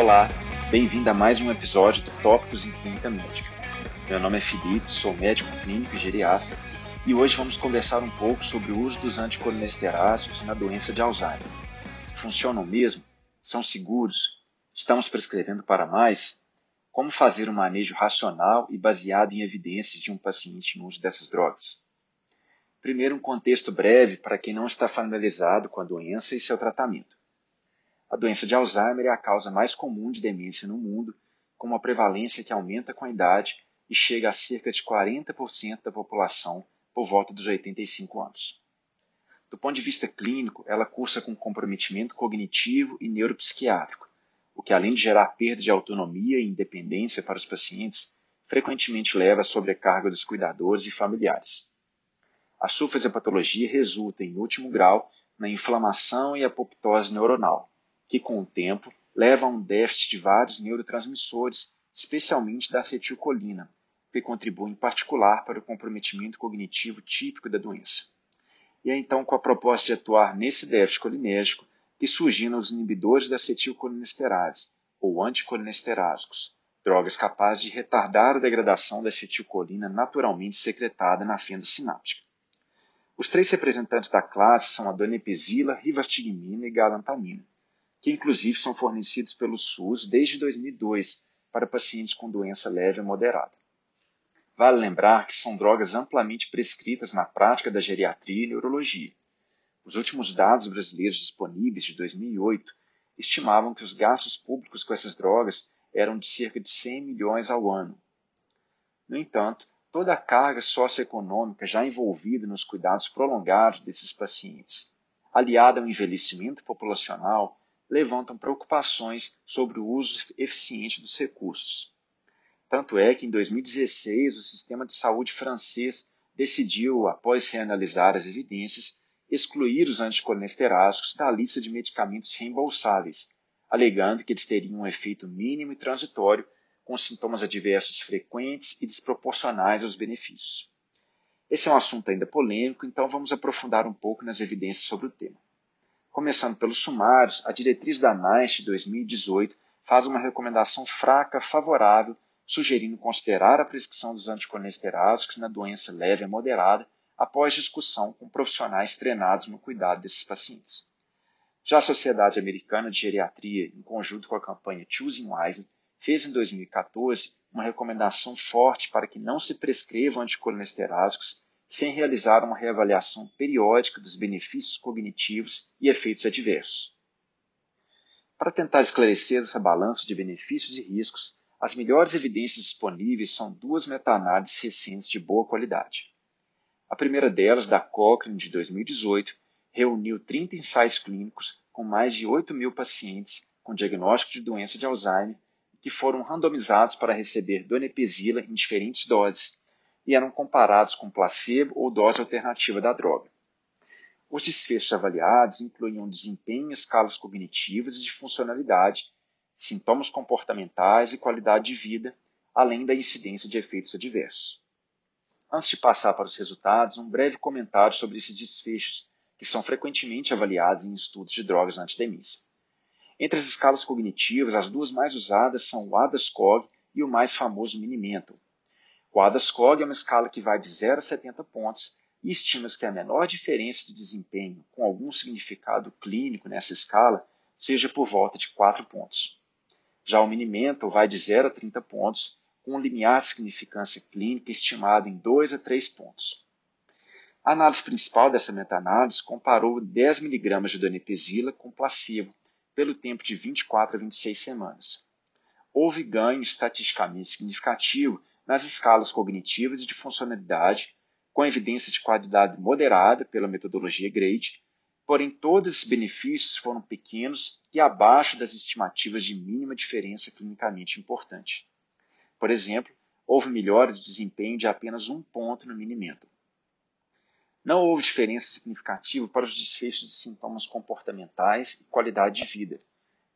Olá, bem-vindo a mais um episódio do Tópicos em Clínica Médica. Meu nome é Felipe, sou médico clínico e geriatra e hoje vamos conversar um pouco sobre o uso dos anticolinesteráseos na doença de Alzheimer. Funcionam mesmo? São seguros? Estamos prescrevendo para mais? Como fazer um manejo racional e baseado em evidências de um paciente no uso dessas drogas? Primeiro, um contexto breve para quem não está familiarizado com a doença e seu tratamento. A doença de Alzheimer é a causa mais comum de demência no mundo, com uma prevalência que aumenta com a idade e chega a cerca de 40% da população por volta dos 85 anos. Do ponto de vista clínico, ela cursa com comprometimento cognitivo e neuropsiquiátrico, o que, além de gerar perda de autonomia e independência para os pacientes, frequentemente leva à sobrecarga dos cuidadores e familiares. A sulfosepatologia resulta, em último grau, na inflamação e apoptose neuronal, que com o tempo leva a um déficit de vários neurotransmissores, especialmente da acetilcolina, que contribui em particular para o comprometimento cognitivo típico da doença. E é então com a proposta de atuar nesse déficit colinérgico que surgiram os inibidores da acetilcolinesterase, ou anticolinesterásicos, drogas capazes de retardar a degradação da acetilcolina naturalmente secretada na fenda sináptica. Os três representantes da classe são a donepezila, rivastigmina e galantamina que inclusive são fornecidos pelo SUS desde 2002 para pacientes com doença leve a moderada. Vale lembrar que são drogas amplamente prescritas na prática da geriatria e neurologia. Os últimos dados brasileiros disponíveis de 2008 estimavam que os gastos públicos com essas drogas eram de cerca de 100 milhões ao ano. No entanto, toda a carga socioeconômica já envolvida nos cuidados prolongados desses pacientes, aliada ao envelhecimento populacional, levantam preocupações sobre o uso eficiente dos recursos. Tanto é que em 2016 o sistema de saúde francês decidiu, após reanalisar as evidências, excluir os anticolinesteráticos da lista de medicamentos reembolsáveis, alegando que eles teriam um efeito mínimo e transitório, com sintomas adversos frequentes e desproporcionais aos benefícios. Esse é um assunto ainda polêmico, então vamos aprofundar um pouco nas evidências sobre o tema. Começando pelos sumários, a diretriz da NICE de 2018 faz uma recomendação fraca favorável, sugerindo considerar a prescrição dos anticolinesteráticos na doença leve a moderada após discussão com profissionais treinados no cuidado desses pacientes. Já a Sociedade Americana de Geriatria, em conjunto com a campanha Choosing Wisely, fez em 2014 uma recomendação forte para que não se prescrevam anticolinesteráticos sem realizar uma reavaliação periódica dos benefícios cognitivos e efeitos adversos. Para tentar esclarecer essa balança de benefícios e riscos, as melhores evidências disponíveis são duas meta-análises recentes de boa qualidade. A primeira delas, da Cochrane de 2018, reuniu 30 ensaios clínicos com mais de 8 mil pacientes com diagnóstico de doença de Alzheimer que foram randomizados para receber donepezila em diferentes doses e eram comparados com placebo ou dose alternativa da droga. Os desfechos avaliados incluíam desempenho em escalas cognitivas e de funcionalidade, sintomas comportamentais e qualidade de vida, além da incidência de efeitos adversos. Antes de passar para os resultados, um breve comentário sobre esses desfechos, que são frequentemente avaliados em estudos de drogas antidemência. Entre as escalas cognitivas, as duas mais usadas são o ADAS-COG e o mais famoso Minimental, o ADAS-COG é uma escala que vai de 0 a 70 pontos e estima-se que a menor diferença de desempenho com algum significado clínico nessa escala seja por volta de 4 pontos. Já o Minimental vai de 0 a 30 pontos, com um limiar de significância clínica estimado em 2 a 3 pontos. A análise principal dessa meta-análise comparou 10 mg de donepezila com placebo pelo tempo de 24 a 26 semanas. Houve ganho estatisticamente significativo nas escalas cognitivas e de funcionalidade, com evidência de qualidade moderada pela metodologia GRADE, porém todos esses benefícios foram pequenos e abaixo das estimativas de mínima diferença clinicamente importante. Por exemplo, houve melhora de desempenho de apenas um ponto no Minimental. Não houve diferença significativa para os desfechos de sintomas comportamentais e qualidade de vida,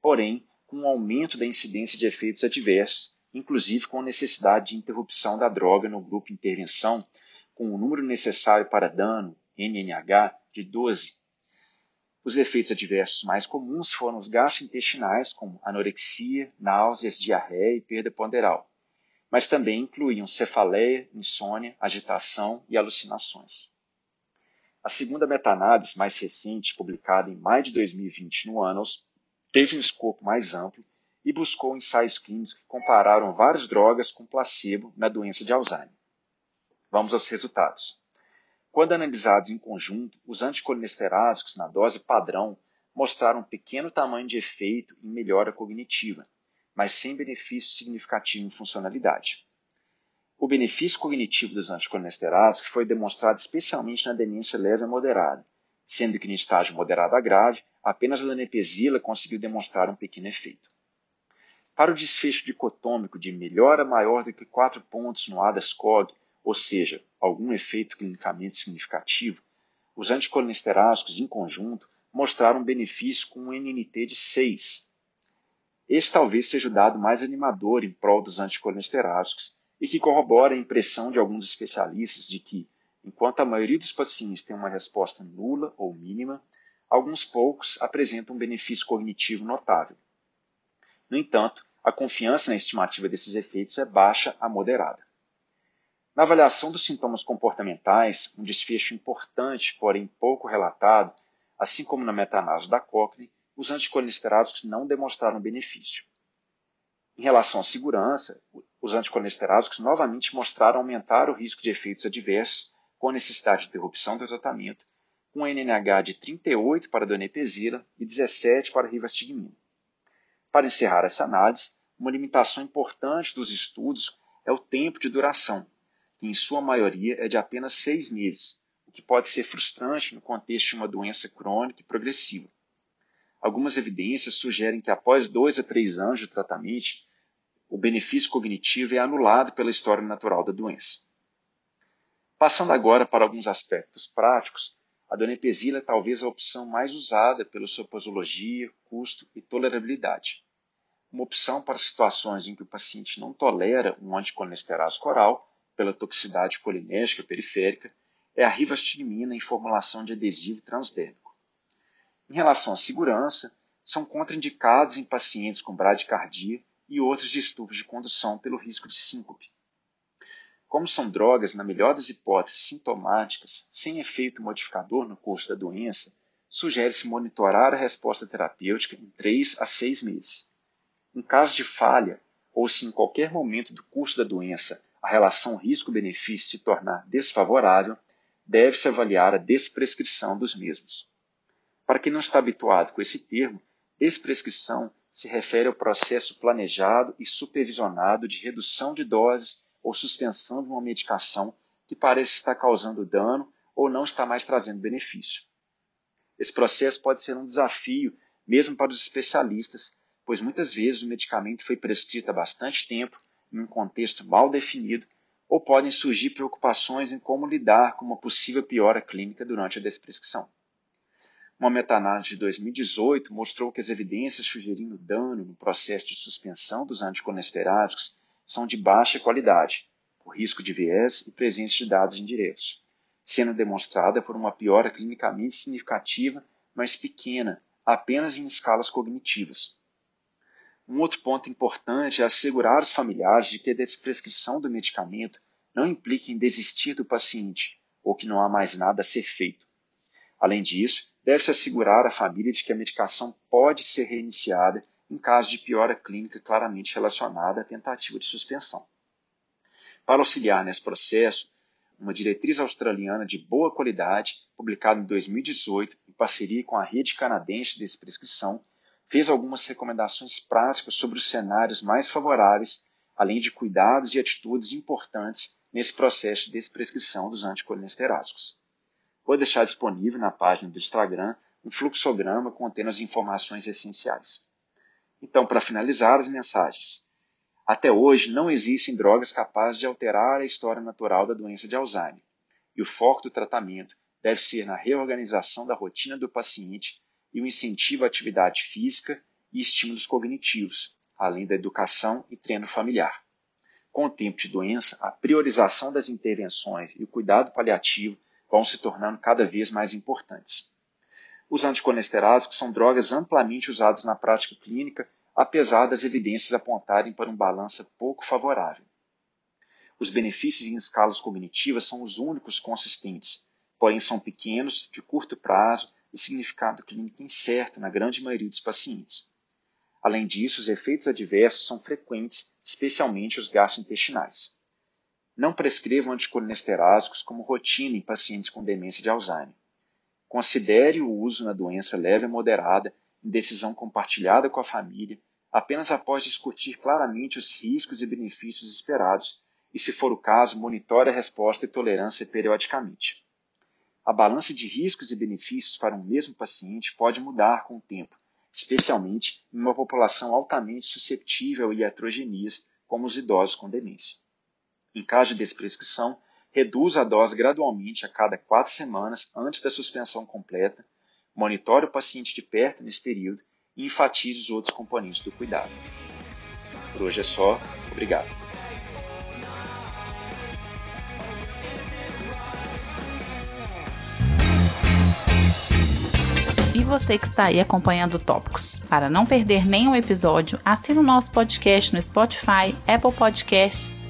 porém, com um aumento da incidência de efeitos adversos inclusive com necessidade de interrupção da droga no grupo intervenção, com o número necessário para dano, NNH, de 12. Os efeitos adversos mais comuns foram os gastrointestinais, como anorexia, náuseas, diarreia e perda ponderal, mas também incluíam cefaleia, insônia, agitação e alucinações. A segunda meta-análise mais recente, publicada em maio de 2020 no Annals, teve um escopo mais amplo e buscou ensaios clínicos que compararam várias drogas com placebo na doença de Alzheimer. Vamos aos resultados. Quando analisados em conjunto, os anticolinesteráticos na dose padrão mostraram um pequeno tamanho de efeito em melhora cognitiva, mas sem benefício significativo em funcionalidade. O benefício cognitivo dos anticolinesteráticos foi demonstrado especialmente na demência leve a moderada, sendo que no estágio moderado a grave, apenas a donepezila conseguiu demonstrar um pequeno efeito. Para o desfecho dicotômico de melhora maior do que 4 pontos no ADAS-COG ou seja, algum efeito clinicamente significativo, os anticolinesteráticos em conjunto mostraram um benefício com um NNT de 6. Esse talvez seja o dado mais animador em prol dos anticolinesteráticos e que corrobora a impressão de alguns especialistas de que, enquanto a maioria dos pacientes tem uma resposta nula ou mínima, alguns poucos apresentam um benefício cognitivo notável. No entanto, a confiança na estimativa desses efeitos é baixa a moderada. Na avaliação dos sintomas comportamentais, um desfecho importante, porém pouco relatado, assim como na meta-análise da Cochrane, os anticolesteráticos não demonstraram benefício. Em relação à segurança, os anticolesteráticos novamente mostraram aumentar o risco de efeitos adversos com a necessidade de interrupção do tratamento, com NNH de 38 para donepezila e 17 para rivastigmina. Para encerrar essa análise, uma limitação importante dos estudos é o tempo de duração, que em sua maioria é de apenas seis meses, o que pode ser frustrante no contexto de uma doença crônica e progressiva. Algumas evidências sugerem que após dois a três anos de tratamento, o benefício cognitivo é anulado pela história natural da doença. Passando agora para alguns aspectos práticos, a donepezila é talvez a opção mais usada pela sua posologia, custo e tolerabilidade. Uma opção para situações em que o paciente não tolera um anticolesterático oral pela toxicidade colinérgica periférica é a rivastigmina em formulação de adesivo transdérmico. Em relação à segurança, são contraindicados em pacientes com bradicardia e outros distúrbios de condução pelo risco de síncope. Como são drogas, na melhor das hipóteses, sintomáticas, sem efeito modificador no curso da doença, sugere-se monitorar a resposta terapêutica em 3 a 6 meses. Em caso de falha, ou se em qualquer momento do curso da doença a relação risco-benefício se tornar desfavorável, deve-se avaliar a desprescrição dos mesmos. Para quem não está habituado com esse termo, desprescrição se refere ao processo planejado e supervisionado de redução de doses ou suspensão de uma medicação que parece estar causando dano ou não está mais trazendo benefício. Esse processo pode ser um desafio mesmo para os especialistas, pois muitas vezes o medicamento foi prescrito há bastante tempo em um contexto mal definido, ou podem surgir preocupações em como lidar com uma possível piora clínica durante a desprescrição. Uma meta-análise de 2018 mostrou que as evidências sugerindo dano no processo de suspensão dos anticolesteráticos são de baixa qualidade, por risco de viés e presença de dados indiretos, sendo demonstrada por uma piora clinicamente significativa, mas pequena, apenas em escalas cognitivas, um outro ponto importante é assegurar os familiares de que a desprescrição do medicamento não implique em desistir do paciente ou que não há mais nada a ser feito. Além disso, deve-se assegurar a família de que a medicação pode ser reiniciada em caso de piora clínica claramente relacionada à tentativa de suspensão. Para auxiliar nesse processo, uma diretriz australiana de boa qualidade, publicada em 2018 em parceria com a rede canadense de desprescrição, fez algumas recomendações práticas sobre os cenários mais favoráveis, além de cuidados e atitudes importantes nesse processo de desprescrição dos anticolinesteráticos. Vou deixar disponível na página do Instagram um fluxograma contendo as informações essenciais. Então, para finalizar as mensagens, até hoje não existem drogas capazes de alterar a história natural da doença de Alzheimer, e o foco do tratamento deve ser na reorganização da rotina do paciente e o incentivo à atividade física e estímulos cognitivos, além da educação e treino familiar. Com o tempo de doença, a priorização das intervenções e o cuidado paliativo vão se tornando cada vez mais importantes. Os anticolesterásicos são drogas amplamente usadas na prática clínica, apesar das evidências apontarem para um balanço pouco favorável. Os benefícios em escalas cognitivas são os únicos consistentes, porém são pequenos, de curto prazo e significado clínico incerto na grande maioria dos pacientes. Além disso, os efeitos adversos são frequentes, especialmente os gastrointestinais. Não prescrevam anticolesterásicos como rotina em pacientes com demência de Alzheimer. Considere o uso na doença leve a moderada, em decisão compartilhada com a família, apenas após discutir claramente os riscos e benefícios esperados e, se for o caso, monitore a resposta e tolerância periodicamente. A balança de riscos e benefícios para um mesmo paciente pode mudar com o tempo, especialmente em uma população altamente susceptível a heterogenias, como os idosos com demência. Em caso de desprescrição, reduza a dose gradualmente a cada quatro semanas antes da suspensão completa, monitore o paciente de perto nesse período e enfatize os outros componentes do cuidado. Por hoje é só. Obrigado. E você que está aí acompanhando Tópicos. Para não perder nenhum episódio, assine o nosso podcast no Spotify, Apple Podcasts